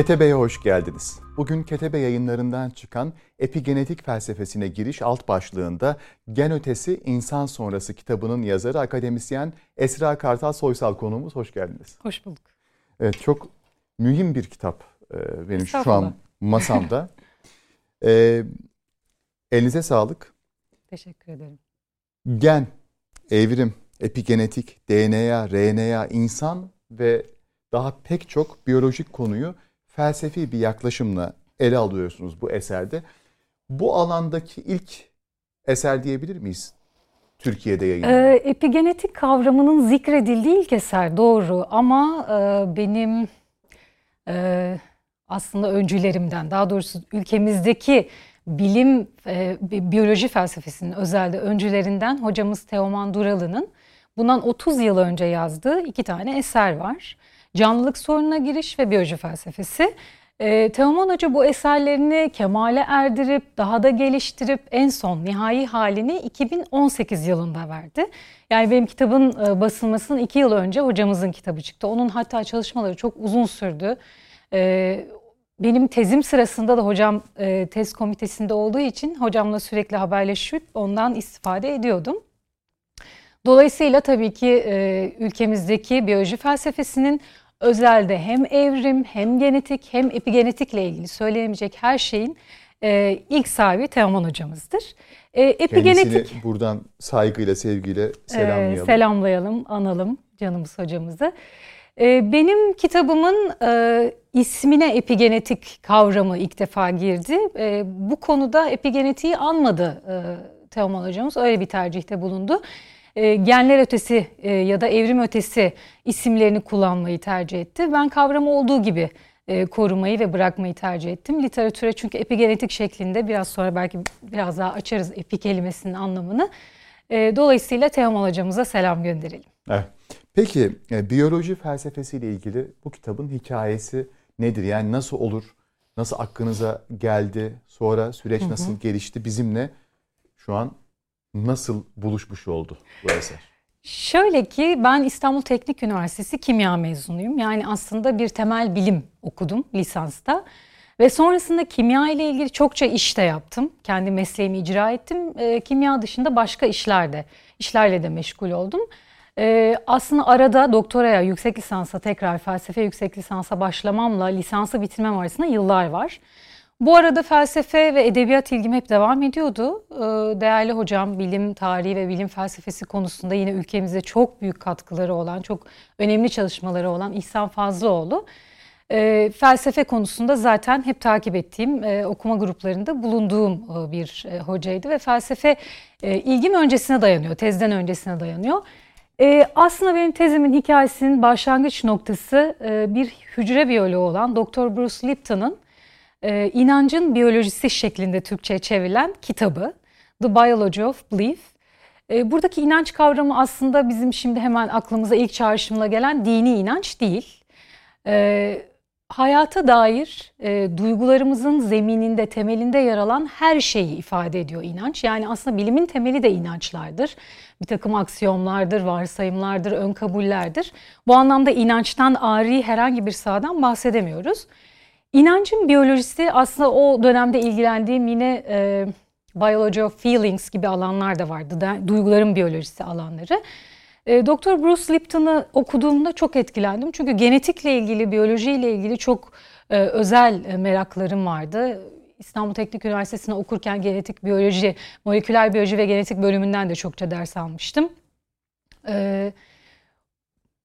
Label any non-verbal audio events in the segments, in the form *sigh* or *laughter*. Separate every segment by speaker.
Speaker 1: Ketebe'ye hoş geldiniz. Bugün Ketebe yayınlarından çıkan Epigenetik Felsefesine Giriş alt başlığında Gen Ötesi İnsan Sonrası kitabının yazarı akademisyen Esra Kartal Soysal konuğumuz. Hoş geldiniz.
Speaker 2: Hoş bulduk.
Speaker 1: Evet çok mühim bir kitap e, benim şu an masamda. *laughs* e, elinize sağlık.
Speaker 2: Teşekkür ederim.
Speaker 1: Gen, evrim, epigenetik, DNA, RNA, insan ve daha pek çok biyolojik konuyu felsefi bir yaklaşımla ele alıyorsunuz bu eserde. Bu alandaki ilk eser diyebilir miyiz? Türkiye'de yayınlanan.
Speaker 2: Ee, epigenetik kavramının zikredildiği ilk eser doğru ama e, benim e, aslında öncülerimden daha doğrusu ülkemizdeki bilim e, biyoloji felsefesinin özelde öncülerinden hocamız Teoman Duralı'nın bundan 30 yıl önce yazdığı iki tane eser var. Canlılık sorununa giriş ve biyoloji felsefesi. E, Teoman Hoca bu eserlerini kemale erdirip daha da geliştirip en son nihai halini 2018 yılında verdi. Yani benim kitabın e, basılmasının iki yıl önce hocamızın kitabı çıktı. Onun hatta çalışmaları çok uzun sürdü. E, benim tezim sırasında da hocam e, tez komitesinde olduğu için hocamla sürekli haberleşip ondan istifade ediyordum. Dolayısıyla tabii ki e, ülkemizdeki biyoloji felsefesinin özelde hem evrim hem genetik hem epigenetikle ilgili söylenemeyecek her şeyin e, ilk sahibi Teoman hocamızdır.
Speaker 1: E, epigenetik Kendisini buradan saygıyla sevgiyle selamlayalım.
Speaker 2: E, selamlayalım, analım canımız hocamızı. E, benim kitabımın e, ismine epigenetik kavramı ilk defa girdi. E, bu konuda epigenetiği anmadı e, Teoman hocamız. Öyle bir tercihte bulundu e, genler ötesi e, ya da evrim ötesi isimlerini kullanmayı tercih etti. Ben kavramı olduğu gibi e, korumayı ve bırakmayı tercih ettim. Literatüre çünkü epigenetik şeklinde biraz sonra belki biraz daha açarız epi kelimesinin anlamını. E, dolayısıyla Teoman hocamıza selam gönderelim.
Speaker 1: Evet. Peki e, biyoloji felsefesiyle ilgili bu kitabın hikayesi nedir? Yani nasıl olur? Nasıl aklınıza geldi? Sonra süreç nasıl hı hı. gelişti? Bizimle şu an nasıl buluşmuş oldu bu eser?
Speaker 2: Şöyle ki ben İstanbul Teknik Üniversitesi kimya mezunuyum. Yani aslında bir temel bilim okudum lisansta. Ve sonrasında kimya ile ilgili çokça iş de yaptım. Kendi mesleğimi icra ettim. E, kimya dışında başka işlerde, işlerle de meşgul oldum. E, aslında arada doktoraya, yüksek lisansa tekrar felsefe yüksek lisansa başlamamla lisansı bitirmem arasında yıllar var. Bu arada felsefe ve edebiyat ilgim hep devam ediyordu. Ee, değerli hocam bilim tarihi ve bilim felsefesi konusunda yine ülkemize çok büyük katkıları olan, çok önemli çalışmaları olan İhsan Fazlıoğlu. Ee, felsefe konusunda zaten hep takip ettiğim e, okuma gruplarında bulunduğum e, bir e, hocaydı ve felsefe ilgim öncesine dayanıyor, tezden öncesine dayanıyor. aslında benim tezimin hikayesinin başlangıç noktası bir hücre biyoloğu olan Dr. Bruce Lipton'ın e, inancın biyolojisi şeklinde Türkçe'ye çevrilen kitabı The Biology of Belief. E, buradaki inanç kavramı aslında bizim şimdi hemen aklımıza ilk çağrışımla gelen dini inanç değil. E, hayata dair e, duygularımızın zemininde, temelinde yer alan her şeyi ifade ediyor inanç. Yani aslında bilimin temeli de inançlardır. Bir takım aksiyonlardır, varsayımlardır, ön kabullerdir. Bu anlamda inançtan ari herhangi bir sahadan bahsedemiyoruz. İnancın biyolojisi aslında o dönemde ilgilendiğim yine e, Biology of Feelings gibi alanlar da vardı. Da, duyguların biyolojisi alanları. E, Dr. Bruce Lipton'ı okuduğumda çok etkilendim. Çünkü genetikle ilgili, biyolojiyle ilgili çok e, özel e, meraklarım vardı. İstanbul Teknik Üniversitesi'nde okurken genetik biyoloji, moleküler biyoloji ve genetik bölümünden de çokça ders almıştım. E,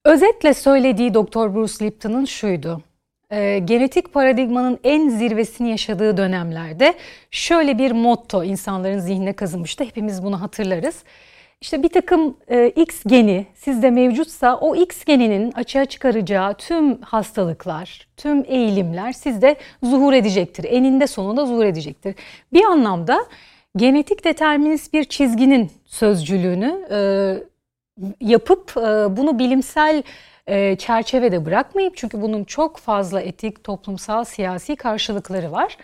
Speaker 2: özetle söylediği Dr. Bruce Lipton'ın şuydu e, genetik paradigmanın en zirvesini yaşadığı dönemlerde şöyle bir motto insanların zihnine kazınmıştı. Hepimiz bunu hatırlarız. İşte bir takım e, X geni sizde mevcutsa o X geninin açığa çıkaracağı tüm hastalıklar, tüm eğilimler sizde zuhur edecektir. Eninde sonunda zuhur edecektir. Bir anlamda genetik determinist bir çizginin sözcülüğünü e, yapıp e, bunu bilimsel e, çerçevede bırakmayıp çünkü bunun çok fazla etik, toplumsal, siyasi karşılıkları var.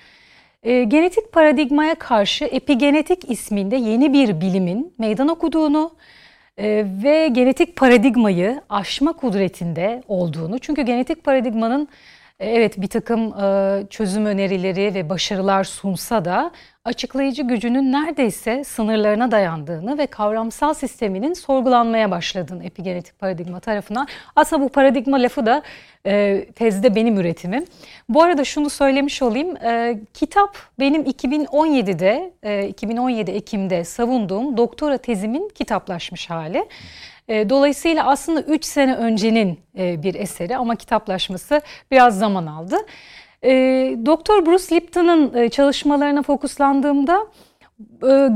Speaker 2: E, genetik paradigmaya karşı epigenetik isminde yeni bir bilimin meydan okuduğunu e, ve genetik paradigmayı aşma kudretinde olduğunu çünkü genetik paradigmanın evet bir takım e, çözüm önerileri ve başarılar sunsa da açıklayıcı gücünün neredeyse sınırlarına dayandığını ve kavramsal sisteminin sorgulanmaya başladığını epigenetik paradigma tarafından. Aslında bu paradigma lafı da e, tezde benim üretimim. Bu arada şunu söylemiş olayım. E, kitap benim 2017'de, e, 2017 Ekim'de savunduğum doktora tezimin kitaplaşmış hali. E, dolayısıyla aslında 3 sene öncenin e, bir eseri ama kitaplaşması biraz zaman aldı. E, Doktor Bruce Lipton'ın çalışmalarına fokuslandığımda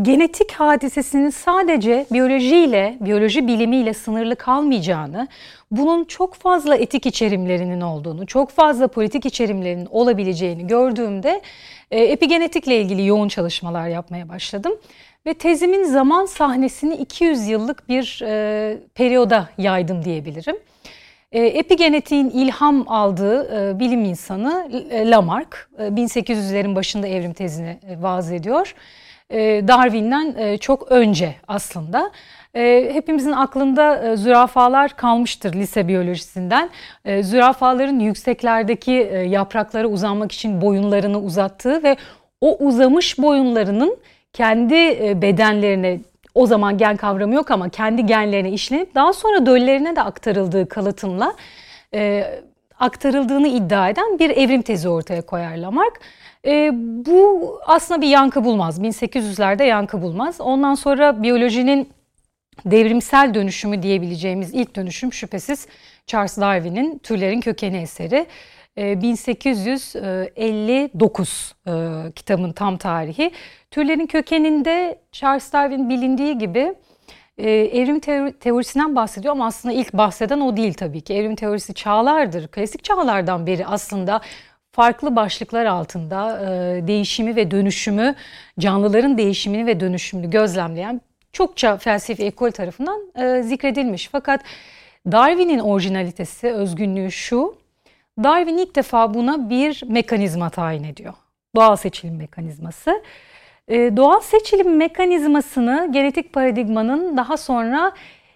Speaker 2: genetik hadisesinin sadece biyolojiyle, biyoloji bilimiyle sınırlı kalmayacağını, bunun çok fazla etik içerimlerinin olduğunu, çok fazla politik içerimlerinin olabileceğini gördüğümde epigenetikle ilgili yoğun çalışmalar yapmaya başladım. Ve tezimin zaman sahnesini 200 yıllık bir e, periyoda yaydım diyebilirim. E, epigenetiğin ilham aldığı e, bilim insanı e, Lamarck, e, 1800'lerin başında evrim tezini e, vaz ediyor. E, Darwin'den e, çok önce aslında. E, hepimizin aklında e, zürafalar kalmıştır lise biyolojisinden. E, zürafaların yükseklerdeki e, yapraklara uzanmak için boyunlarını uzattığı ve o uzamış boyunlarının kendi e, bedenlerine o zaman gen kavramı yok ama kendi genlerine işlenip daha sonra döllerine de aktarıldığı kalıtımla e, aktarıldığını iddia eden bir evrim tezi ortaya koyar Lamarck. E, bu aslında bir yankı bulmaz. 1800'lerde yankı bulmaz. Ondan sonra biyolojinin devrimsel dönüşümü diyebileceğimiz ilk dönüşüm şüphesiz Charles Darwin'in Türlerin Kökeni eseri. 1859 e, e, kitabın tam tarihi. Türlerin kökeninde Charles Darwin bilindiği gibi e, evrim teorisinden bahsediyor ama aslında ilk bahseden o değil tabii ki. Evrim teorisi çağlardır, klasik çağlardan beri aslında farklı başlıklar altında değişimi ve dönüşümü, canlıların değişimini ve dönüşümünü gözlemleyen çokça felsefi ekol tarafından zikredilmiş. Fakat Darwin'in orijinalitesi, özgünlüğü şu, Darwin ilk defa buna bir mekanizma tayin ediyor. Doğal seçilim mekanizması. Ee, doğal seçilim mekanizmasını genetik paradigmanın daha sonra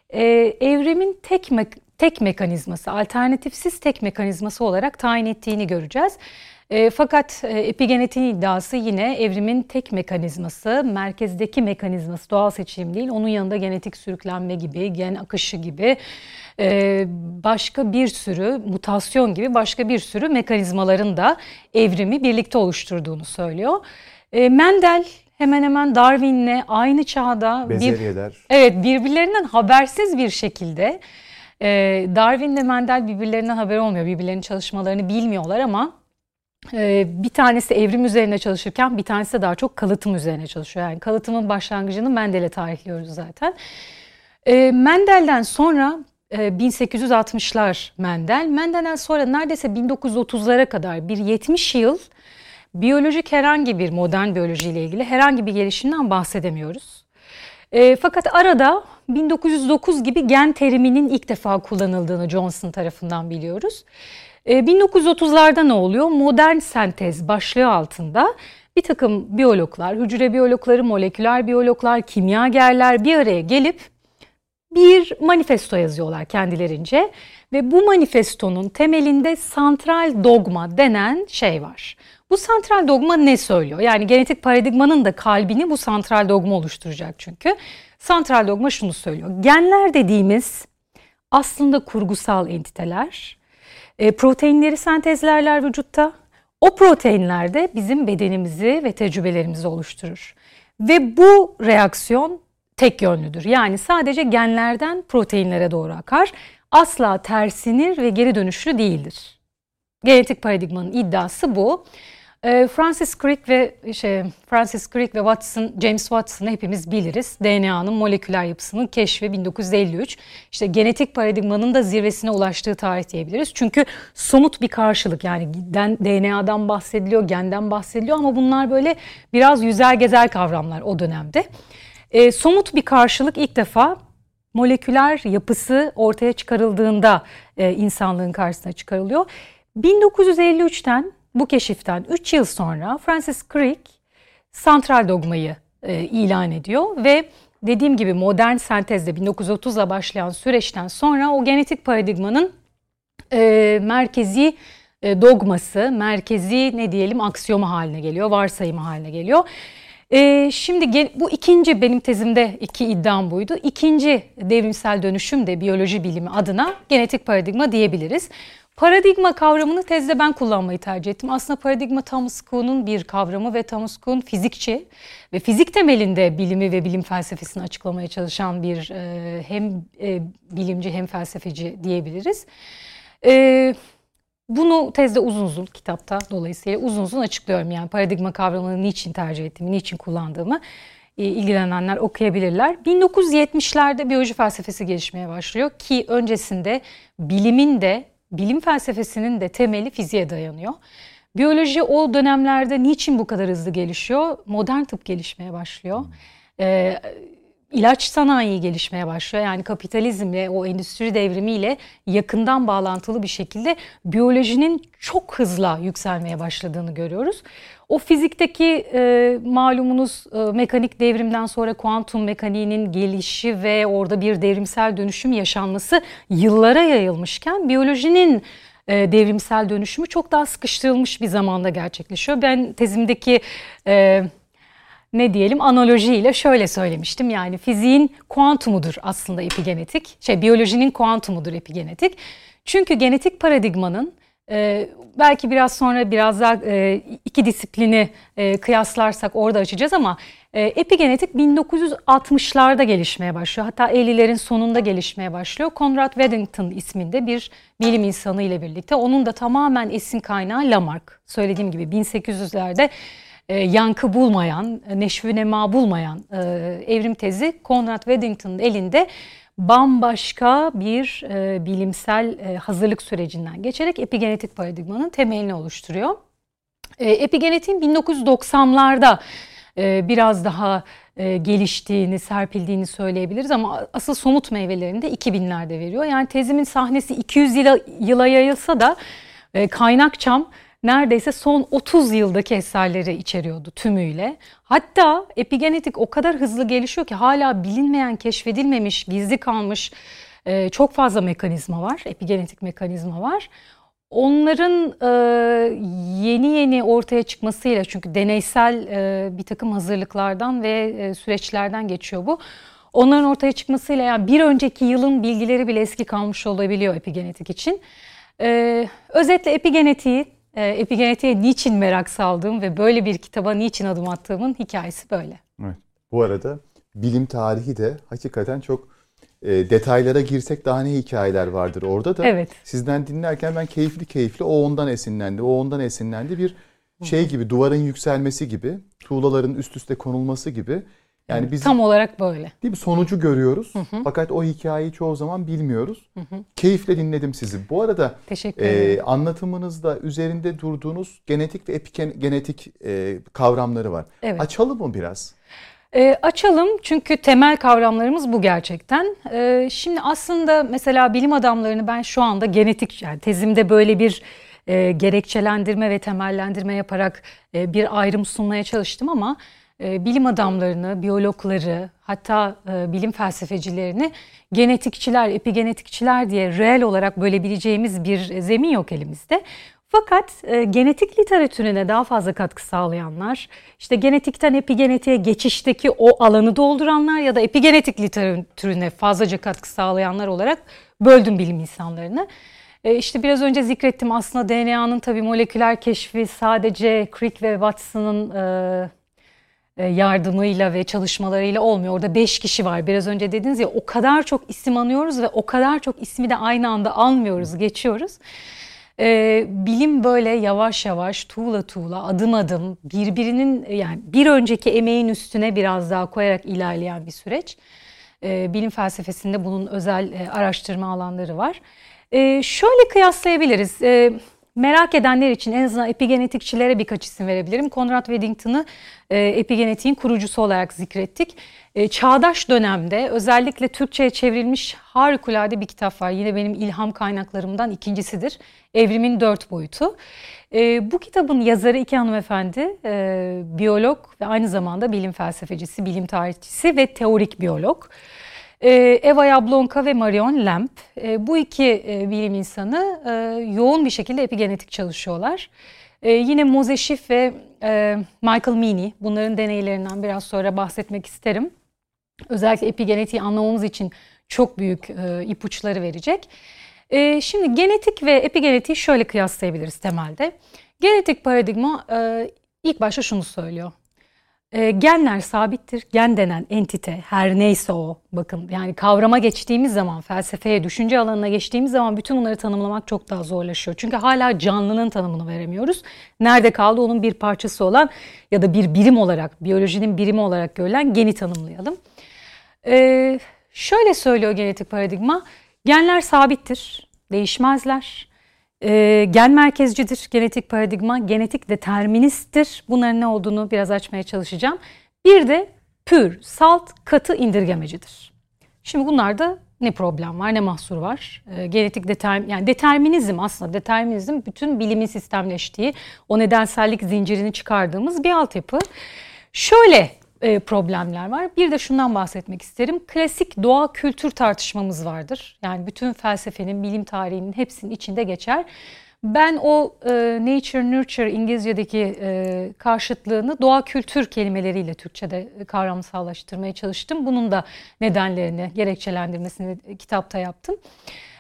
Speaker 2: e, evrimin tek me tek mekanizması, alternatifsiz tek mekanizması olarak tayin ettiğini göreceğiz. E, fakat e, epigenetiğin iddiası yine evrimin tek mekanizması, merkezdeki mekanizması doğal seçilim değil. Onun yanında genetik sürüklenme gibi, gen akışı gibi e, başka bir sürü mutasyon gibi başka bir sürü mekanizmaların da evrimi birlikte oluşturduğunu söylüyor. E, Mendel hemen hemen Darwin'le aynı çağda
Speaker 1: bir,
Speaker 2: evet birbirlerinden habersiz bir şekilde e, Darwin'le Mendel birbirlerinden haber olmuyor. Birbirlerinin çalışmalarını bilmiyorlar ama bir tanesi evrim üzerine çalışırken bir tanesi de daha çok kalıtım üzerine çalışıyor. Yani kalıtımın başlangıcını Mendel'e tarihliyoruz zaten. Ee, Mendel'den sonra 1860'lar e, Mendel. Mendel'den sonra neredeyse 1930'lara kadar bir 70 yıl biyolojik herhangi bir modern biyolojiyle ilgili herhangi bir gelişimden bahsedemiyoruz. E, fakat arada 1909 gibi gen teriminin ilk defa kullanıldığını Johnson tarafından biliyoruz. 1930'larda ee, ne oluyor? Modern sentez başlığı altında bir takım biyologlar, hücre biyologları, moleküler biyologlar, kimyagerler bir araya gelip bir manifesto yazıyorlar kendilerince ve bu manifestonun temelinde santral dogma denen şey var. Bu santral dogma ne söylüyor? Yani genetik paradigmanın da kalbini bu santral dogma oluşturacak çünkü. Santral dogma şunu söylüyor. Genler dediğimiz aslında kurgusal entiteler e, proteinleri sentezlerler vücutta. O proteinler de bizim bedenimizi ve tecrübelerimizi oluşturur. Ve bu reaksiyon tek yönlüdür. Yani sadece genlerden proteinlere doğru akar. Asla tersinir ve geri dönüşlü değildir. Genetik paradigmanın iddiası bu. Ee, Francis Crick ve şey, Francis Crick ve Watson, James Watson'ı hepimiz biliriz. DNA'nın moleküler yapısının keşfi 1953. İşte genetik paradigmanın da zirvesine ulaştığı tarih diyebiliriz. Çünkü somut bir karşılık yani DNA'dan bahsediliyor, genden bahsediliyor ama bunlar böyle biraz yüzer gezer kavramlar o dönemde. E, somut bir karşılık ilk defa moleküler yapısı ortaya çıkarıldığında e, insanlığın karşısına çıkarılıyor. 1953'ten bu keşiften 3 yıl sonra Francis Crick santral dogmayı e, ilan ediyor ve dediğim gibi modern sentezde 1930'la başlayan süreçten sonra o genetik paradigmanın e, merkezi e, dogması, merkezi ne diyelim aksiyonu haline geliyor, varsayımı haline geliyor. E, şimdi bu ikinci benim tezimde iki iddiam buydu. İkinci devrimsel dönüşüm de biyoloji bilimi adına genetik paradigma diyebiliriz. Paradigma kavramını tezde ben kullanmayı tercih ettim. Aslında paradigma Thomas Kuhn'un bir kavramı ve Thomas Kuhn fizikçi ve fizik temelinde bilimi ve bilim felsefesini açıklamaya çalışan bir e, hem e, bilimci hem felsefeci diyebiliriz. E, bunu tezde uzun uzun kitapta dolayısıyla uzun uzun açıklıyorum. Yani paradigma kavramını niçin tercih ettiğimi, niçin kullandığımı e, ilgilenenler okuyabilirler. 1970'lerde biyoloji felsefesi gelişmeye başlıyor ki öncesinde bilimin de bilim felsefesinin de temeli fiziğe dayanıyor. Biyoloji o dönemlerde niçin bu kadar hızlı gelişiyor? Modern tıp gelişmeye başlıyor. Ee, ilaç sanayi gelişmeye başlıyor. Yani kapitalizmle, o endüstri devrimiyle yakından bağlantılı bir şekilde biyolojinin çok hızla yükselmeye başladığını görüyoruz. O fizikteki e, malumunuz e, mekanik devrimden sonra kuantum mekaniğinin gelişi ve orada bir devrimsel dönüşüm yaşanması yıllara yayılmışken biyolojinin e, devrimsel dönüşümü çok daha sıkıştırılmış bir zamanda gerçekleşiyor. Ben tezimdeki e, ne diyelim analojiyle şöyle söylemiştim. Yani fiziğin kuantumudur aslında epigenetik. Şey biyolojinin kuantumudur epigenetik. Çünkü genetik paradigmanın e, belki biraz sonra biraz daha e, iki disiplini e, kıyaslarsak orada açacağız ama e, epigenetik 1960'larda gelişmeye başlıyor. Hatta 50'lerin sonunda gelişmeye başlıyor. Conrad Weddington isminde bir bilim insanı ile birlikte. Onun da tamamen esin kaynağı Lamarck. Söylediğim gibi 1800'lerde e, yankı bulmayan, neşvi nema bulmayan e, evrim tezi Conrad Weddington'ın elinde bambaşka bir e, bilimsel e, hazırlık sürecinden geçerek epigenetik paradigmanın temelini oluşturuyor. E, epigenetiğin 1990'larda e, biraz daha e, geliştiğini, serpildiğini söyleyebiliriz ama asıl somut meyvelerini de 2000'lerde veriyor. Yani tezimin sahnesi 200 yıla, yıla yayılsa da e, kaynakçam neredeyse son 30 yıldaki eserleri içeriyordu tümüyle. Hatta epigenetik o kadar hızlı gelişiyor ki hala bilinmeyen, keşfedilmemiş, gizli kalmış e, çok fazla mekanizma var, epigenetik mekanizma var. Onların e, yeni yeni ortaya çıkmasıyla çünkü deneysel e, bir takım hazırlıklardan ve e, süreçlerden geçiyor bu. Onların ortaya çıkmasıyla yani bir önceki yılın bilgileri bile eski kalmış olabiliyor epigenetik için. E, özetle epigenetiği e, epigenetiğe niçin merak saldığım ve böyle bir kitaba niçin adım attığımın hikayesi böyle.
Speaker 1: Evet. Bu arada bilim tarihi de hakikaten çok e, detaylara girsek daha ne hikayeler vardır orada da.
Speaker 2: Evet.
Speaker 1: Sizden dinlerken ben keyifli keyifli o ondan esinlendi, o ondan esinlendi bir şey gibi duvarın yükselmesi gibi, tuğlaların üst üste konulması gibi
Speaker 2: yani biz tam olarak böyle.
Speaker 1: Değil mi? Sonucu görüyoruz. Hı hı. Fakat o hikayeyi çoğu zaman bilmiyoruz. Hı hı. Keyifle dinledim sizi. Bu arada
Speaker 2: Teşekkür ederim.
Speaker 1: E, anlatımınızda üzerinde durduğunuz genetik ve epigenetik e, kavramları var. Evet. Açalım mı biraz?
Speaker 2: E, açalım çünkü temel kavramlarımız bu gerçekten. E, şimdi aslında mesela bilim adamlarını ben şu anda genetik yani tezimde böyle bir e, gerekçelendirme ve temellendirme yaparak e, bir ayrım sunmaya çalıştım ama bilim adamlarını, biyologları, hatta e, bilim felsefecilerini genetikçiler, epigenetikçiler diye reel olarak bölebileceğimiz bir zemin yok elimizde. Fakat e, genetik literatürüne daha fazla katkı sağlayanlar, işte genetikten epigenetiğe geçişteki o alanı dolduranlar ya da epigenetik literatürüne fazlaca katkı sağlayanlar olarak böldüm bilim insanlarını. E, işte biraz önce zikrettim aslında DNA'nın tabii moleküler keşfi sadece Crick ve Watson'ın e, e, yardımıyla ve çalışmalarıyla olmuyor. Orada beş kişi var. Biraz önce dediniz ya o kadar çok isim anıyoruz ve o kadar çok ismi de aynı anda almıyoruz, geçiyoruz. Ee, bilim böyle yavaş yavaş, tuğla tuğla, adım adım birbirinin yani bir önceki emeğin üstüne biraz daha koyarak ilerleyen bir süreç. Ee, bilim felsefesinde bunun özel e, araştırma alanları var. Ee, şöyle kıyaslayabiliriz. Ee, Merak edenler için en azından epigenetikçilere birkaç isim verebilirim. Conrad Weddington'ı e, epigenetiğin kurucusu olarak zikrettik. E, çağdaş dönemde özellikle Türkçe'ye çevrilmiş harikulade bir kitap var. Yine benim ilham kaynaklarımdan ikincisidir. Evrimin Dört Boyutu. E, bu kitabın yazarı iki hanımefendi, e, biyolog ve aynı zamanda bilim felsefecisi, bilim tarihçisi ve teorik biyolog. E, Eva Jablonka ve Marion Lemp. E, bu iki e, bilim insanı e, yoğun bir şekilde epigenetik çalışıyorlar. Yine Mose Schiff ve Michael Meany bunların deneylerinden biraz sonra bahsetmek isterim. Özellikle epigenetiği anlamamız için çok büyük ipuçları verecek. Şimdi genetik ve epigenetiği şöyle kıyaslayabiliriz temelde. Genetik paradigma ilk başta şunu söylüyor. E, genler sabittir. Gen denen entite her neyse o bakın yani kavrama geçtiğimiz zaman felsefeye, düşünce alanına geçtiğimiz zaman bütün bunları tanımlamak çok daha zorlaşıyor. Çünkü hala canlının tanımını veremiyoruz. Nerede kaldı onun bir parçası olan ya da bir birim olarak, biyolojinin birimi olarak görülen geni tanımlayalım. E, şöyle söylüyor genetik paradigma. Genler sabittir, değişmezler. E, gen merkezcidir genetik paradigma, genetik deterministtir. Bunların ne olduğunu biraz açmaya çalışacağım. Bir de pür, salt, katı indirgemecidir. Şimdi bunlarda ne problem var, ne mahsur var? E, genetik determin, yani determinizm aslında determinizm bütün bilimin sistemleştiği, o nedensellik zincirini çıkardığımız bir altyapı. Şöyle e, problemler var. Bir de şundan bahsetmek isterim. Klasik doğa kültür tartışmamız vardır. Yani bütün felsefenin, bilim tarihinin hepsinin içinde geçer. Ben o e, nature nurture İngilizce'deki e, karşıtlığını doğa kültür kelimeleriyle Türkçe'de kavramsallaştırmaya çalıştım. Bunun da nedenlerini, gerekçelendirmesini kitapta yaptım.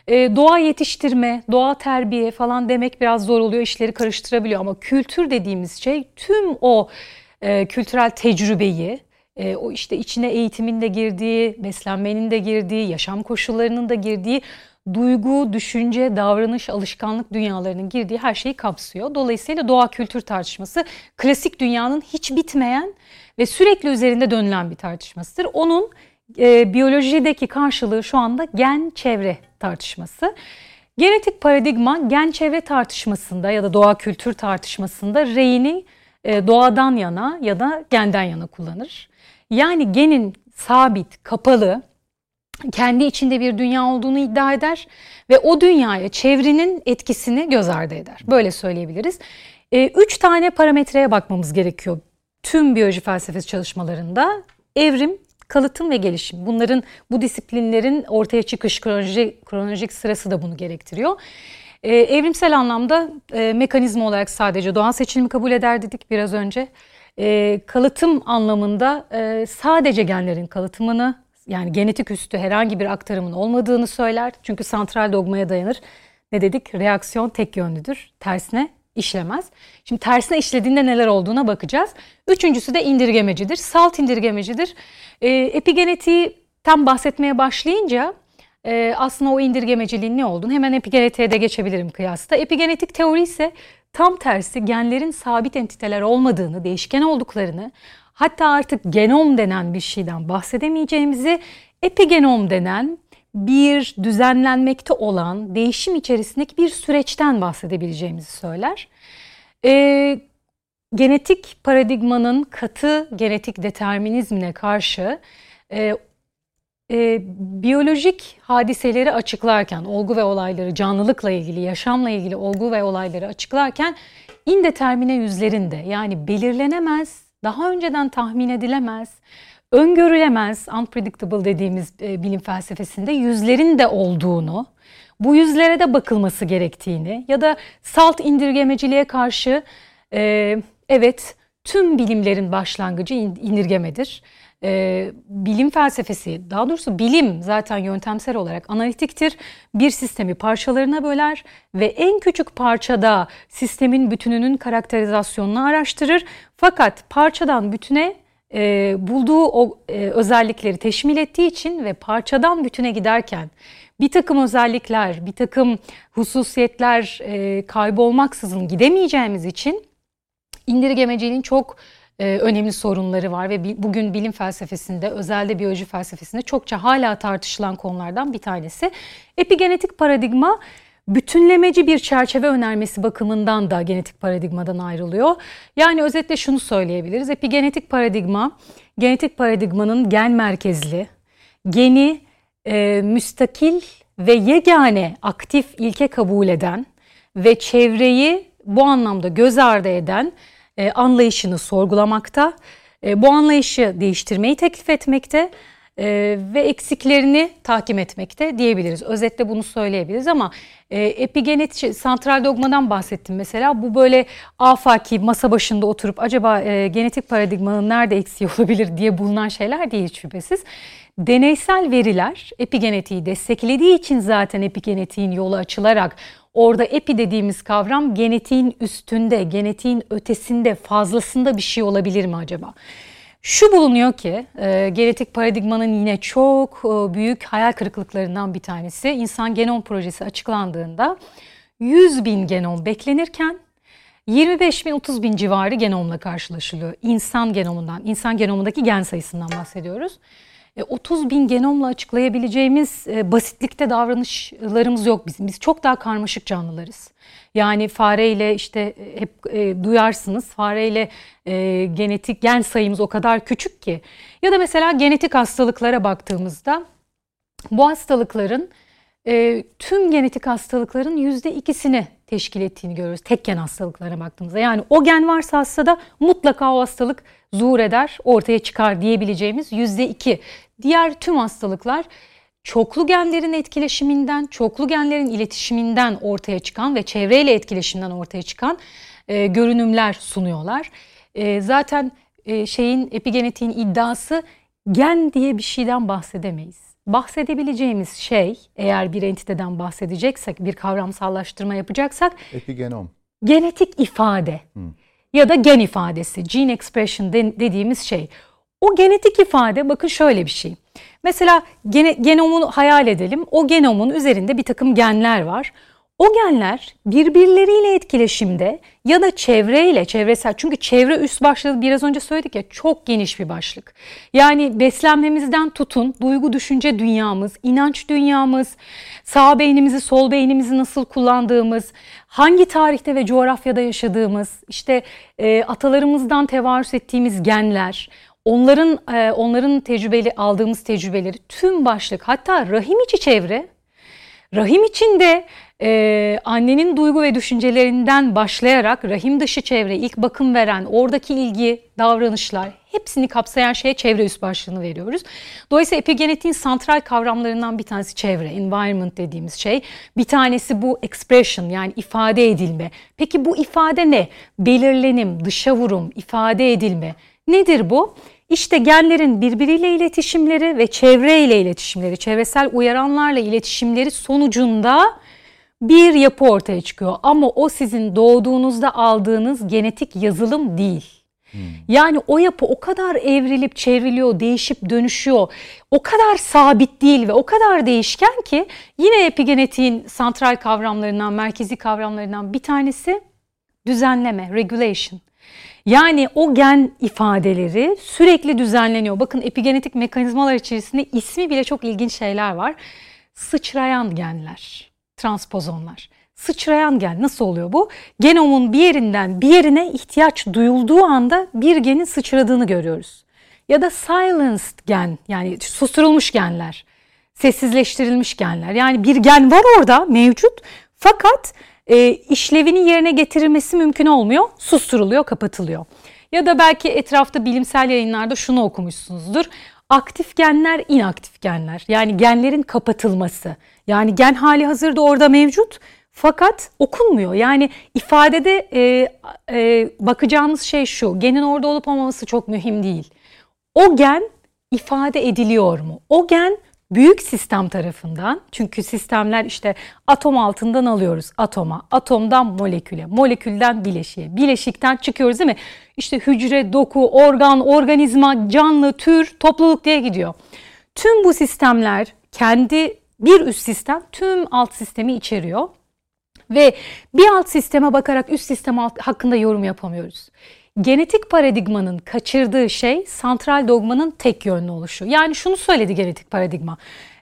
Speaker 2: E, doğa yetiştirme, doğa terbiye falan demek biraz zor oluyor, işleri karıştırabiliyor ama kültür dediğimiz şey tüm o e, kültürel tecrübeyi, e, o işte içine eğitimin de girdiği, beslenmenin de girdiği, yaşam koşullarının da girdiği duygu, düşünce, davranış, alışkanlık dünyalarının girdiği her şeyi kapsıyor. Dolayısıyla doğa kültür tartışması klasik dünyanın hiç bitmeyen ve sürekli üzerinde dönülen bir tartışmasıdır. Onun e, biyolojideki karşılığı şu anda gen çevre tartışması. Genetik paradigma gen çevre tartışmasında ya da doğa kültür tartışmasında reyini e, doğadan yana ya da genden yana kullanır. Yani genin sabit, kapalı, kendi içinde bir dünya olduğunu iddia eder ve o dünyaya çevrenin etkisini göz ardı eder. Böyle söyleyebiliriz. E, üç tane parametreye bakmamız gerekiyor tüm biyoloji felsefesi çalışmalarında. Evrim, kalıtım ve gelişim. Bunların bu disiplinlerin ortaya çıkış kronolojik, kronolojik sırası da bunu gerektiriyor. E, evrimsel anlamda e, mekanizma olarak sadece doğal seçilimi kabul eder dedik biraz önce. E, kalıtım anlamında e, sadece genlerin kalıtımını yani genetik üstü herhangi bir aktarımın olmadığını söyler. Çünkü santral dogmaya dayanır. Ne dedik? Reaksiyon tek yönlüdür. Tersine işlemez. Şimdi tersine işlediğinde neler olduğuna bakacağız. Üçüncüsü de indirgemecidir. Salt indirgemecidir. E, epigenetiği tam bahsetmeye başlayınca e, aslında o indirgemeciliğin ne olduğunu hemen epigenetiğe de geçebilirim kıyasta. Epigenetik teori ise tam tersi genlerin sabit entiteler olmadığını, değişken olduklarını, hatta artık genom denen bir şeyden bahsedemeyeceğimizi, epigenom denen bir düzenlenmekte olan değişim içerisindeki bir süreçten bahsedebileceğimizi söyler. E, genetik paradigmanın katı genetik determinizmine karşı e, e, biyolojik hadiseleri açıklarken, olgu ve olayları, canlılıkla ilgili, yaşamla ilgili olgu ve olayları açıklarken indetermine yüzlerinde yani belirlenemez, daha önceden tahmin edilemez, öngörülemez, unpredictable dediğimiz e, bilim felsefesinde yüzlerin de olduğunu, bu yüzlere de bakılması gerektiğini ya da salt indirgemeciliğe karşı e, evet tüm bilimlerin başlangıcı indirgemedir e, bilim felsefesi, daha doğrusu bilim zaten yöntemsel olarak analitiktir. Bir sistemi parçalarına böler ve en küçük parçada sistemin bütününün karakterizasyonunu araştırır. Fakat parçadan bütüne e, bulduğu o e, özellikleri teşmil ettiği için ve parçadan bütüne giderken bir takım özellikler, bir takım hususiyetler e, kaybolmaksızın gidemeyeceğimiz için indirgemeciliğin çok e, önemli sorunları var ve bugün bilim felsefesinde, özelde biyoloji felsefesinde çokça hala tartışılan konulardan bir tanesi. Epigenetik paradigma bütünlemeci bir çerçeve önermesi bakımından da genetik paradigmadan ayrılıyor. Yani özetle şunu söyleyebiliriz. Epigenetik paradigma, genetik paradigmanın gen merkezli, geni e, müstakil ve yegane aktif ilke kabul eden ve çevreyi bu anlamda göz ardı eden anlayışını sorgulamakta, e, bu anlayışı değiştirmeyi teklif etmekte e, ve eksiklerini takip etmekte diyebiliriz. Özetle bunu söyleyebiliriz ama e, epigenetik santral dogmadan bahsettim mesela. Bu böyle afaki masa başında oturup acaba e, genetik paradigmanın nerede eksiği *laughs* olabilir diye bulunan şeyler değil şüphesiz. Deneysel veriler epigenetiği desteklediği için zaten epigenetiğin yolu açılarak orada epi dediğimiz kavram genetiğin üstünde, genetiğin ötesinde, fazlasında bir şey olabilir mi acaba? Şu bulunuyor ki e, genetik paradigmanın yine çok e, büyük hayal kırıklıklarından bir tanesi. İnsan genom projesi açıklandığında 100 bin genom beklenirken 25 bin 30 bin civarı genomla karşılaşılıyor. İnsan genomundan, insan genomundaki gen sayısından bahsediyoruz. 30 e, bin genomla açıklayabileceğimiz e, basitlikte davranışlarımız yok bizim. Biz çok daha karmaşık canlılarız. Yani fareyle işte e, hep e, duyarsınız fareyle e, genetik gen sayımız o kadar küçük ki. Ya da mesela genetik hastalıklara baktığımızda bu hastalıkların e, tüm genetik hastalıkların yüzde ikisini teşkil ettiğini görüyoruz. Tek gen hastalıklarına baktığımızda. Yani o gen varsa hastada mutlaka o hastalık zuhur eder, ortaya çıkar diyebileceğimiz yüzde iki. Diğer tüm hastalıklar çoklu genlerin etkileşiminden, çoklu genlerin iletişiminden ortaya çıkan ve çevreyle etkileşimden ortaya çıkan e, görünümler sunuyorlar. E, zaten e, şeyin epigenetiğin iddiası gen diye bir şeyden bahsedemeyiz. Bahsedebileceğimiz şey eğer bir entiteden bahsedeceksek, bir kavramsallaştırma yapacaksak
Speaker 1: epigenom.
Speaker 2: Genetik ifade hmm. ya da gen ifadesi, gene expression dediğimiz şey. O genetik ifade bakın şöyle bir şey. Mesela gene, genomu hayal edelim. O genomun üzerinde bir takım genler var. O genler birbirleriyle etkileşimde ya da çevreyle, çevresel çünkü çevre üst başlığı biraz önce söyledik ya çok geniş bir başlık. Yani beslenmemizden tutun, duygu düşünce dünyamız, inanç dünyamız, sağ beynimizi, sol beynimizi nasıl kullandığımız, hangi tarihte ve coğrafyada yaşadığımız, işte e, atalarımızdan tevarüs ettiğimiz genler, onların e, onların tecrübeli aldığımız tecrübeleri tüm başlık hatta rahim içi çevre rahim içinde e, annenin duygu ve düşüncelerinden başlayarak rahim dışı çevre ilk bakım veren oradaki ilgi davranışlar hepsini kapsayan şeye çevre üst başlığını veriyoruz. Dolayısıyla epigenetiğin santral kavramlarından bir tanesi çevre, environment dediğimiz şey. Bir tanesi bu expression yani ifade edilme. Peki bu ifade ne? Belirlenim, dışa vurum, ifade edilme. Nedir bu? İşte genlerin birbiriyle iletişimleri ve çevreyle iletişimleri, çevresel uyaranlarla iletişimleri sonucunda bir yapı ortaya çıkıyor. Ama o sizin doğduğunuzda aldığınız genetik yazılım değil. Hmm. Yani o yapı o kadar evrilip çevriliyor, değişip dönüşüyor. O kadar sabit değil ve o kadar değişken ki yine epigenetiğin santral kavramlarından, merkezi kavramlarından bir tanesi düzenleme, regulation. Yani o gen ifadeleri sürekli düzenleniyor. Bakın epigenetik mekanizmalar içerisinde ismi bile çok ilginç şeyler var. Sıçrayan genler, transpozonlar. Sıçrayan gen nasıl oluyor bu? Genomun bir yerinden bir yerine ihtiyaç duyulduğu anda bir genin sıçradığını görüyoruz. Ya da silenced gen yani susturulmuş genler, sessizleştirilmiş genler. Yani bir gen var orada mevcut fakat e, işlevini yerine getirilmesi mümkün olmuyor. Susturuluyor, kapatılıyor. Ya da belki etrafta bilimsel yayınlarda şunu okumuşsunuzdur. Aktif genler, inaktif genler. Yani genlerin kapatılması. Yani gen hali hazırda orada mevcut fakat okunmuyor. Yani ifadede e, e, bakacağımız şey şu. Genin orada olup olmaması çok mühim değil. O gen ifade ediliyor mu? O gen büyük sistem tarafından çünkü sistemler işte atom altından alıyoruz atoma, atomdan moleküle, molekülden bileşiğe, bileşikten çıkıyoruz değil mi? İşte hücre, doku, organ, organizma, canlı, tür, topluluk diye gidiyor. Tüm bu sistemler kendi bir üst sistem tüm alt sistemi içeriyor. Ve bir alt sisteme bakarak üst sistem hakkında yorum yapamıyoruz genetik paradigmanın kaçırdığı şey santral dogmanın tek yönlü oluşu. Yani şunu söyledi genetik paradigma.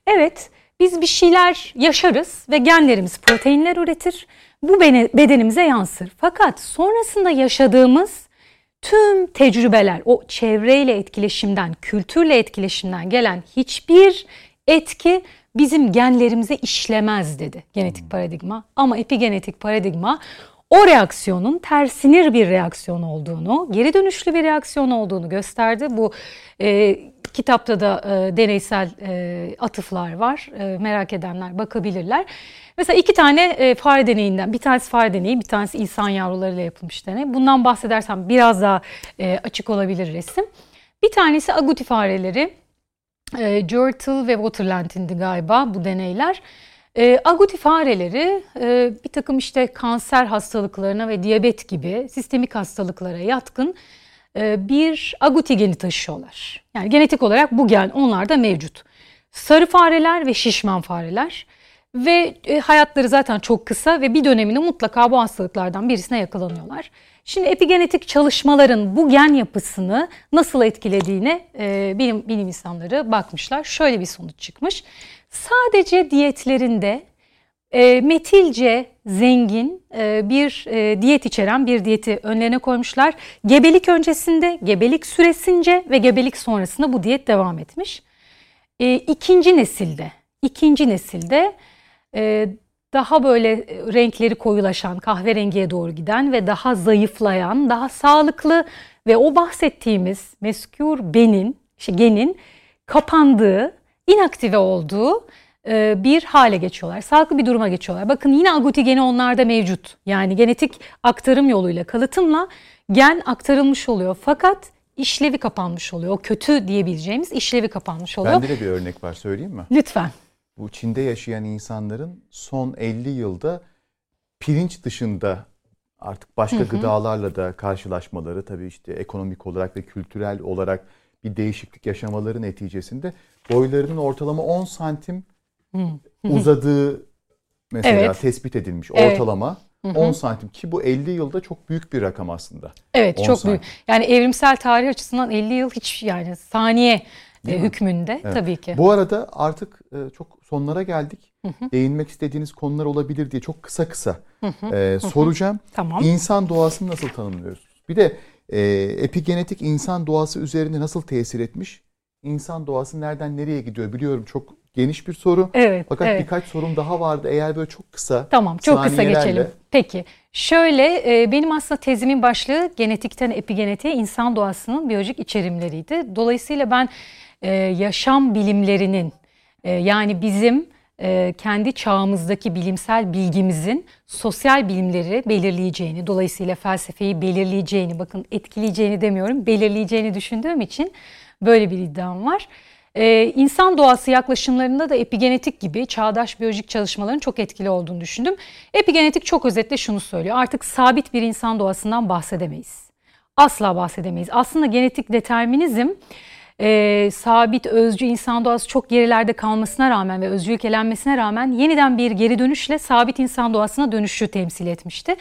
Speaker 2: Evet biz bir şeyler yaşarız ve genlerimiz proteinler üretir. Bu bedenimize yansır. Fakat sonrasında yaşadığımız tüm tecrübeler o çevreyle etkileşimden, kültürle etkileşimden gelen hiçbir etki bizim genlerimize işlemez dedi genetik paradigma. Ama epigenetik paradigma o reaksiyonun tersinir bir reaksiyon olduğunu, geri dönüşlü bir reaksiyon olduğunu gösterdi. Bu e, kitapta da e, deneysel e, atıflar var. E, merak edenler bakabilirler. Mesela iki tane e, fare deneyinden, bir tanesi fare deneyi, bir tanesi insan yavrularıyla yapılmış deney. Bundan bahsedersem biraz daha e, açık olabilir resim. Bir tanesi aguti fareleri. E, Jurtle ve Waterland'indi galiba bu deneyler. E, aguti fareleri e, bir takım işte kanser hastalıklarına ve diyabet gibi sistemik hastalıklara yatkın e, bir aguti geni taşıyorlar. Yani genetik olarak bu gen onlarda mevcut. Sarı fareler ve şişman fareler ve e, hayatları zaten çok kısa ve bir döneminde mutlaka bu hastalıklardan birisine yakalanıyorlar. Şimdi epigenetik çalışmaların bu gen yapısını nasıl etkilediğine e, bilim, bilim insanları bakmışlar. Şöyle bir sonuç çıkmış. Sadece diyetlerinde e, metilce zengin e, bir e, diyet içeren bir diyeti önlerine koymuşlar. Gebelik öncesinde, gebelik süresince ve gebelik sonrasında bu diyet devam etmiş. E, ikinci nesilde, ikinci nesilde e, daha böyle renkleri koyulaşan, kahverengiye doğru giden ve daha zayıflayan, daha sağlıklı ve o bahsettiğimiz meskür benin, işte genin kapandığı, inaktive olduğu e, bir hale geçiyorlar. Sağlıklı bir duruma geçiyorlar. Bakın yine agouti geni onlarda mevcut. Yani genetik aktarım yoluyla, kalıtımla gen aktarılmış oluyor. Fakat işlevi kapanmış oluyor. O kötü diyebileceğimiz işlevi kapanmış oluyor.
Speaker 1: Bende de bir örnek var söyleyeyim mi?
Speaker 2: Lütfen.
Speaker 1: Bu Çin'de yaşayan insanların son 50 yılda pirinç dışında artık başka hı hı. gıdalarla da karşılaşmaları tabii işte ekonomik olarak ve kültürel olarak bir değişiklik yaşamaları neticesinde boylarının ortalama 10 santim uzadığı mesela evet. tespit edilmiş evet. ortalama. 10 santim ki bu 50 yılda çok büyük bir rakam aslında.
Speaker 2: Evet çok santim. büyük. Yani evrimsel tarih açısından 50 yıl hiç yani saniye e, hükmünde evet. tabii ki.
Speaker 1: Bu arada artık e, çok sonlara geldik. Hı hı. Değinmek istediğiniz konular olabilir diye çok kısa kısa hı hı. E, soracağım. Tamam. İnsan doğasını nasıl tanımlıyoruz? Bir de e, epigenetik insan doğası üzerinde nasıl tesir etmiş? İnsan doğası nereden nereye gidiyor biliyorum çok geniş bir soru. Evet. Fakat evet. birkaç sorum daha vardı. Eğer böyle çok kısa.
Speaker 2: Tamam, çok kısa geçelim. Peki. Şöyle e, benim aslında tezimin başlığı genetikten epigenetiğe insan doğasının biyolojik içerimleriydi. Dolayısıyla ben e, yaşam bilimlerinin e, yani bizim kendi çağımızdaki bilimsel bilgimizin sosyal bilimleri belirleyeceğini, dolayısıyla felsefeyi belirleyeceğini, bakın etkileyeceğini demiyorum, belirleyeceğini düşündüğüm için böyle bir iddiam var. Ee, insan doğası yaklaşımlarında da epigenetik gibi çağdaş biyolojik çalışmaların çok etkili olduğunu düşündüm. Epigenetik çok özetle şunu söylüyor. Artık sabit bir insan doğasından bahsedemeyiz. Asla bahsedemeyiz. Aslında genetik determinizm e, sabit, özcü insan doğası çok gerilerde kalmasına rağmen ve özcülük elenmesine rağmen yeniden bir geri dönüşle sabit insan doğasına dönüşü temsil etmişti.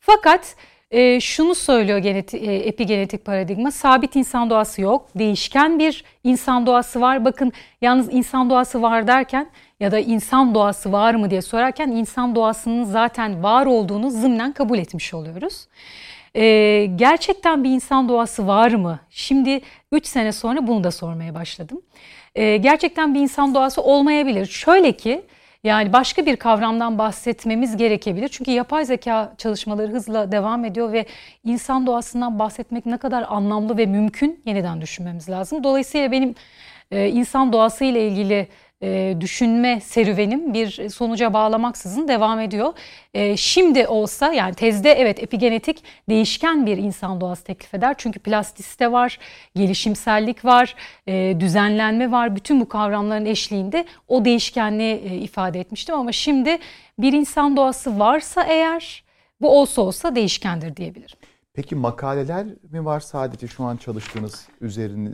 Speaker 2: Fakat e, şunu söylüyor geneti, e, epigenetik paradigma. Sabit insan doğası yok. Değişken bir insan doğası var. Bakın yalnız insan doğası var derken ya da insan doğası var mı diye sorarken insan doğasının zaten var olduğunu zımnen kabul etmiş oluyoruz. E, gerçekten bir insan doğası var mı? Şimdi 3 sene sonra bunu da sormaya başladım. E, gerçekten bir insan doğası olmayabilir. Şöyle ki yani başka bir kavramdan bahsetmemiz gerekebilir. Çünkü yapay zeka çalışmaları hızla devam ediyor ve insan doğasından bahsetmek ne kadar anlamlı ve mümkün yeniden düşünmemiz lazım. Dolayısıyla benim e, insan doğası ile ilgili e, düşünme serüvenim bir sonuca bağlamaksızın devam ediyor. E, şimdi olsa yani tezde evet epigenetik değişken bir insan doğası teklif eder. Çünkü plastisite var, gelişimsellik var, e, düzenlenme var. Bütün bu kavramların eşliğinde o değişkenliği e, ifade etmiştim. Ama şimdi bir insan doğası varsa eğer bu olsa olsa değişkendir diyebilirim.
Speaker 1: Peki makaleler mi var sadece şu an çalıştığınız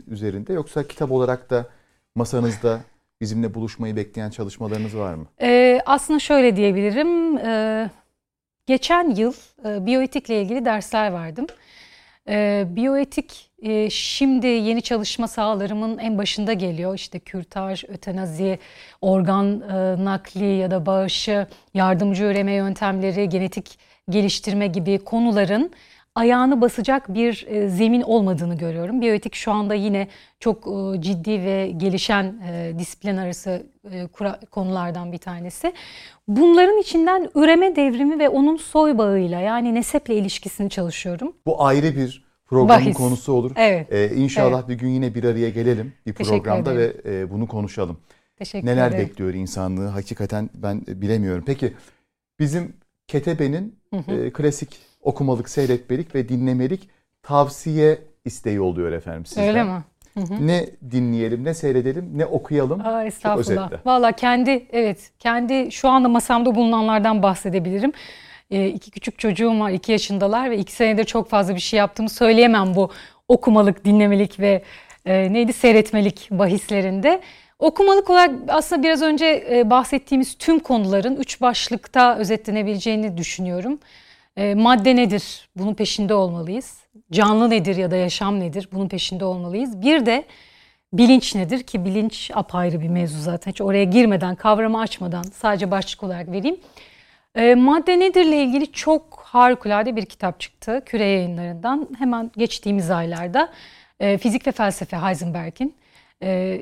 Speaker 1: üzerinde yoksa kitap olarak da masanızda bizimle buluşmayı bekleyen çalışmalarınız var mı?
Speaker 2: Ee, aslında şöyle diyebilirim. Ee, geçen yıl e, biyoetikle ilgili dersler verdim. Ee, biyoetik e, şimdi yeni çalışma sahalarımın en başında geliyor. İşte kürtaj, ötenazi, organ e, nakli ya da bağışı, yardımcı üreme yöntemleri, genetik geliştirme gibi konuların ayağını basacak bir e, zemin olmadığını görüyorum. Biyoetik şu anda yine çok e, ciddi ve gelişen e, disiplin arası konulardan bir tanesi. Bunların içinden üreme devrimi ve onun soy bağıyla yani neseple ilişkisini çalışıyorum.
Speaker 1: Bu ayrı bir programın
Speaker 2: Bahis.
Speaker 1: konusu olur.
Speaker 2: Evet.
Speaker 1: Ee, inşallah bir gün yine bir araya gelelim bir
Speaker 2: Teşekkür
Speaker 1: programda ve e, bunu konuşalım.
Speaker 2: Teşekkür
Speaker 1: Neler
Speaker 2: ederim.
Speaker 1: bekliyor insanlığı hakikaten ben bilemiyorum. Peki bizim Ketebe'nin
Speaker 2: Hı hı.
Speaker 1: e, klasik okumalık, seyretmelik ve dinlemelik tavsiye isteği oluyor efendim sizden.
Speaker 2: Öyle mi? Hı hı.
Speaker 1: Ne dinleyelim, ne seyredelim, ne okuyalım.
Speaker 2: Aa, estağfurullah. Valla kendi evet kendi şu anda masamda bulunanlardan bahsedebilirim. Ee, iki küçük çocuğum var iki yaşındalar ve iki senedir çok fazla bir şey yaptığımı söyleyemem bu okumalık, dinlemelik ve e, neydi seyretmelik bahislerinde. Okumalık olarak aslında biraz önce e, bahsettiğimiz tüm konuların üç başlıkta özetlenebileceğini düşünüyorum. E, madde nedir? Bunun peşinde olmalıyız. Canlı nedir ya da yaşam nedir? Bunun peşinde olmalıyız. Bir de bilinç nedir ki bilinç apayrı bir mevzu zaten. Hiç oraya girmeden, kavramı açmadan sadece başlık olarak vereyim. E, madde nedirle ilgili çok harikulade bir kitap çıktı Küre yayınlarından. Hemen geçtiğimiz aylarda e, Fizik ve Felsefe Heisenberg'in e,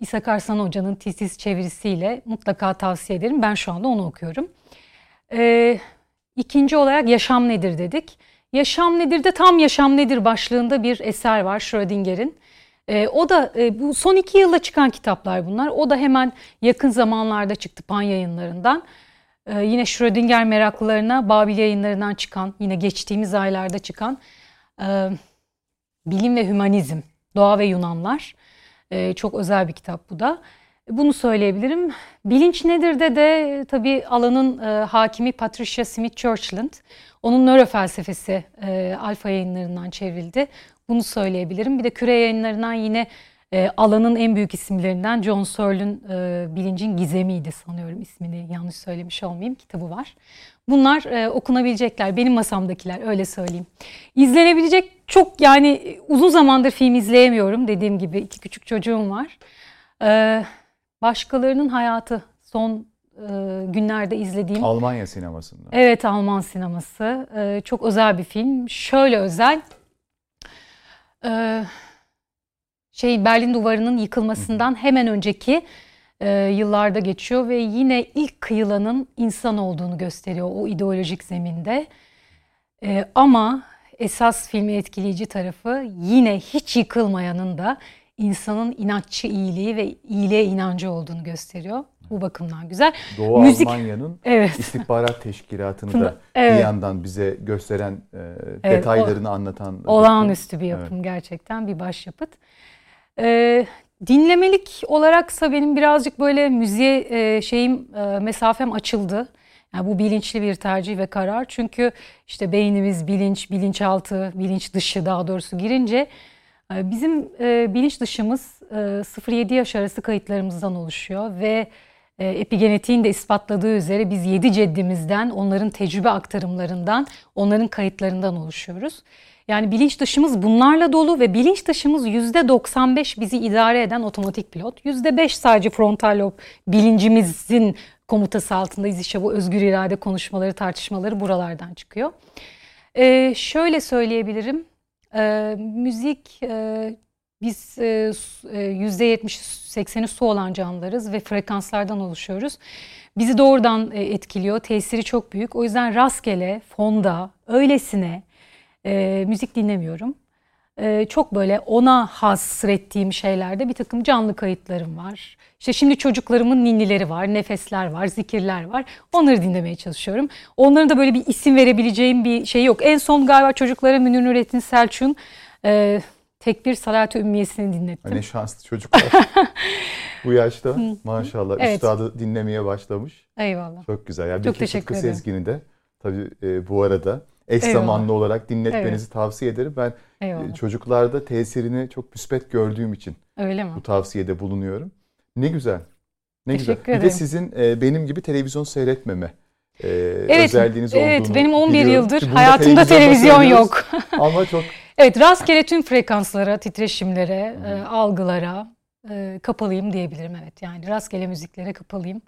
Speaker 2: İshak Arslan Hoca'nın tesis çevirisiyle mutlaka tavsiye ederim. Ben şu anda onu okuyorum. E, ikinci olarak yaşam nedir dedik. Yaşam nedir de tam yaşam nedir başlığında bir eser var Schrödinger'in. E, o da e, bu son iki yılda çıkan kitaplar bunlar. O da hemen yakın zamanlarda çıktı Pan yayınlarından. E, yine Schrödinger meraklılarına Babil yayınlarından çıkan, yine geçtiğimiz aylarda çıkan e, Bilim ve Hümanizm, Doğa ve Yunanlar. E, çok özel bir kitap bu da. Bunu söyleyebilirim. Bilinç nedir de de tabii alanın e, hakimi Patricia Smith Churchland. Onun nörofelsefesi e, Alfa yayınlarından çevrildi. Bunu söyleyebilirim. Bir de Küre yayınlarından yine e, alanın en büyük isimlerinden John Searle'ün e, Bilincin Gizemi'ydi sanıyorum ismini yanlış söylemiş olmayayım kitabı var. Bunlar e, okunabilecekler benim masamdakiler öyle söyleyeyim. İzlenebilecek çok yani uzun zamandır film izleyemiyorum dediğim gibi iki küçük çocuğum var. E, başkalarının hayatı son e, günlerde izlediğim
Speaker 1: Almanya sinemasında.
Speaker 2: Evet Alman sineması. Ee, çok özel bir film. Şöyle özel. Ee, şey Berlin Duvarı'nın yıkılmasından hemen önceki e, yıllarda geçiyor ve yine ilk kıyılanın insan olduğunu gösteriyor o ideolojik zeminde. Ee, ama esas filmi etkileyici tarafı yine hiç yıkılmayanın da insanın inatçı iyiliği ve iyiliğe inancı olduğunu gösteriyor. Bu bakımdan güzel.
Speaker 1: Doğu
Speaker 2: Müzik-
Speaker 1: Almanya'nın
Speaker 2: Evet.
Speaker 1: istihbarat *laughs* teşkilatını da
Speaker 2: evet.
Speaker 1: bir yandan bize gösteren, e,
Speaker 2: Evet,
Speaker 1: detaylarını anlatan.
Speaker 2: Olağanüstü bir
Speaker 1: Evet.
Speaker 2: yapım gerçekten bir başyapıt. Ee, dinlemelik olaraksa benim birazcık böyle müziğe e, şeyim e, mesafem açıldı. Yani bu bilinçli bir tercih ve karar. Çünkü işte beynimiz bilinç, bilinçaltı, bilinç dışı daha doğrusu girince bizim e, bilinç dışımız e, 0-7 yaş arası kayıtlarımızdan oluşuyor ve e, epigenetiğin de ispatladığı üzere biz 7 ceddimizden, onların tecrübe aktarımlarından, onların kayıtlarından oluşuyoruz. Yani bilinç dışımız bunlarla dolu ve bilinç dışımız %95 bizi idare eden otomatik pilot. %5 sadece frontal lob bilincimizin komutası altındayız. İşte bu özgür irade konuşmaları, tartışmaları buralardan çıkıyor. Ee, şöyle söyleyebilirim. Ee, müzik e, biz e, su- e, %70-80'i su olan canlılarız ve frekanslardan oluşuyoruz. Bizi doğrudan e, etkiliyor. Tesiri çok büyük. O yüzden rastgele, fonda, öylesine e, müzik dinlemiyorum. E, çok böyle ona hasrettiğim şeylerde bir takım canlı kayıtlarım var. İşte şimdi çocuklarımın ninnileri var, nefesler var, zikirler var. Onları dinlemeye çalışıyorum. Onların da böyle bir isim verebileceğim bir şey yok. En son galiba çocuklara Münir Nurettin Selçuk'un e, Tekbir Salat-ı Ümmiyesini dinlettim.
Speaker 1: Ne şanslı çocuklar. *laughs* Bu yaşta maşallah
Speaker 2: Evet.
Speaker 1: üstadı dinlemeye başlamış.
Speaker 2: Eyvallah.
Speaker 1: Çok güzel. Yani
Speaker 2: Çok
Speaker 1: Bekir
Speaker 2: teşekkür ederim.
Speaker 1: Sezgin'i de tabii e, bu arada eş
Speaker 2: Eyvallah.
Speaker 1: zamanlı olarak dinletmenizi tavsiye ederim. Ben e,
Speaker 2: Eyvallah.
Speaker 1: çocuklarda tesirini çok müspet gördüğüm için
Speaker 2: Öyle mi?
Speaker 1: bu tavsiyede bulunuyorum. Ne güzel. Ne güzel.
Speaker 2: Teşekkür
Speaker 1: Bir de
Speaker 2: ederim.
Speaker 1: sizin e, benim gibi televizyon seyretmeme e,
Speaker 2: Evet,
Speaker 1: özelliğiniz
Speaker 2: evet
Speaker 1: olduğunu
Speaker 2: benim 11
Speaker 1: biliyorum.
Speaker 2: yıldır
Speaker 1: da
Speaker 2: hayatımda televizyon yok. *laughs*
Speaker 1: Ama çok
Speaker 2: Evet rastgele tüm frekanslara, titreşimlere, e, algılara e, kapalıyım diyebilirim evet. Yani rastgele müziklere kapalıyım.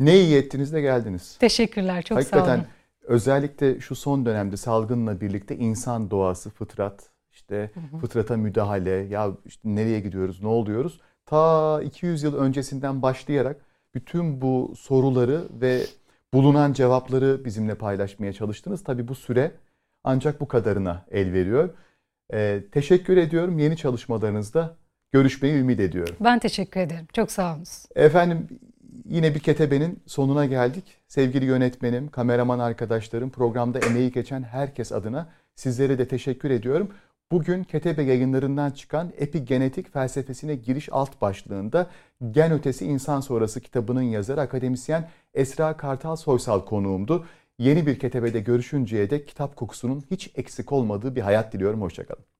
Speaker 1: ne iyi ettiniz de geldiniz.
Speaker 2: Teşekkürler çok sağ
Speaker 1: Hakikaten
Speaker 2: olun.
Speaker 1: Özellikle şu son dönemde salgınla birlikte insan doğası, fıtrat, işte fıtrata müdahale, ya işte nereye gidiyoruz, ne oluyoruz? Ta 200 yıl öncesinden başlayarak bütün bu soruları ve bulunan cevapları bizimle paylaşmaya çalıştınız. Tabii bu süre ancak bu kadarına el veriyor. Ee, teşekkür ediyorum. Yeni çalışmalarınızda görüşmeyi ümit ediyorum.
Speaker 2: Ben teşekkür ederim. Çok sağ olun.
Speaker 1: Efendim yine bir ketebenin sonuna geldik. Sevgili yönetmenim, kameraman arkadaşlarım, programda emeği geçen herkes adına sizlere de teşekkür ediyorum. Bugün Ketebe yayınlarından çıkan Epigenetik Felsefesine Giriş alt başlığında Gen Ötesi İnsan Sonrası kitabının yazarı akademisyen Esra Kartal Soysal konuğumdu. Yeni bir ketebede görüşünceye dek kitap kokusunun hiç eksik olmadığı bir hayat diliyorum. Hoşçakalın.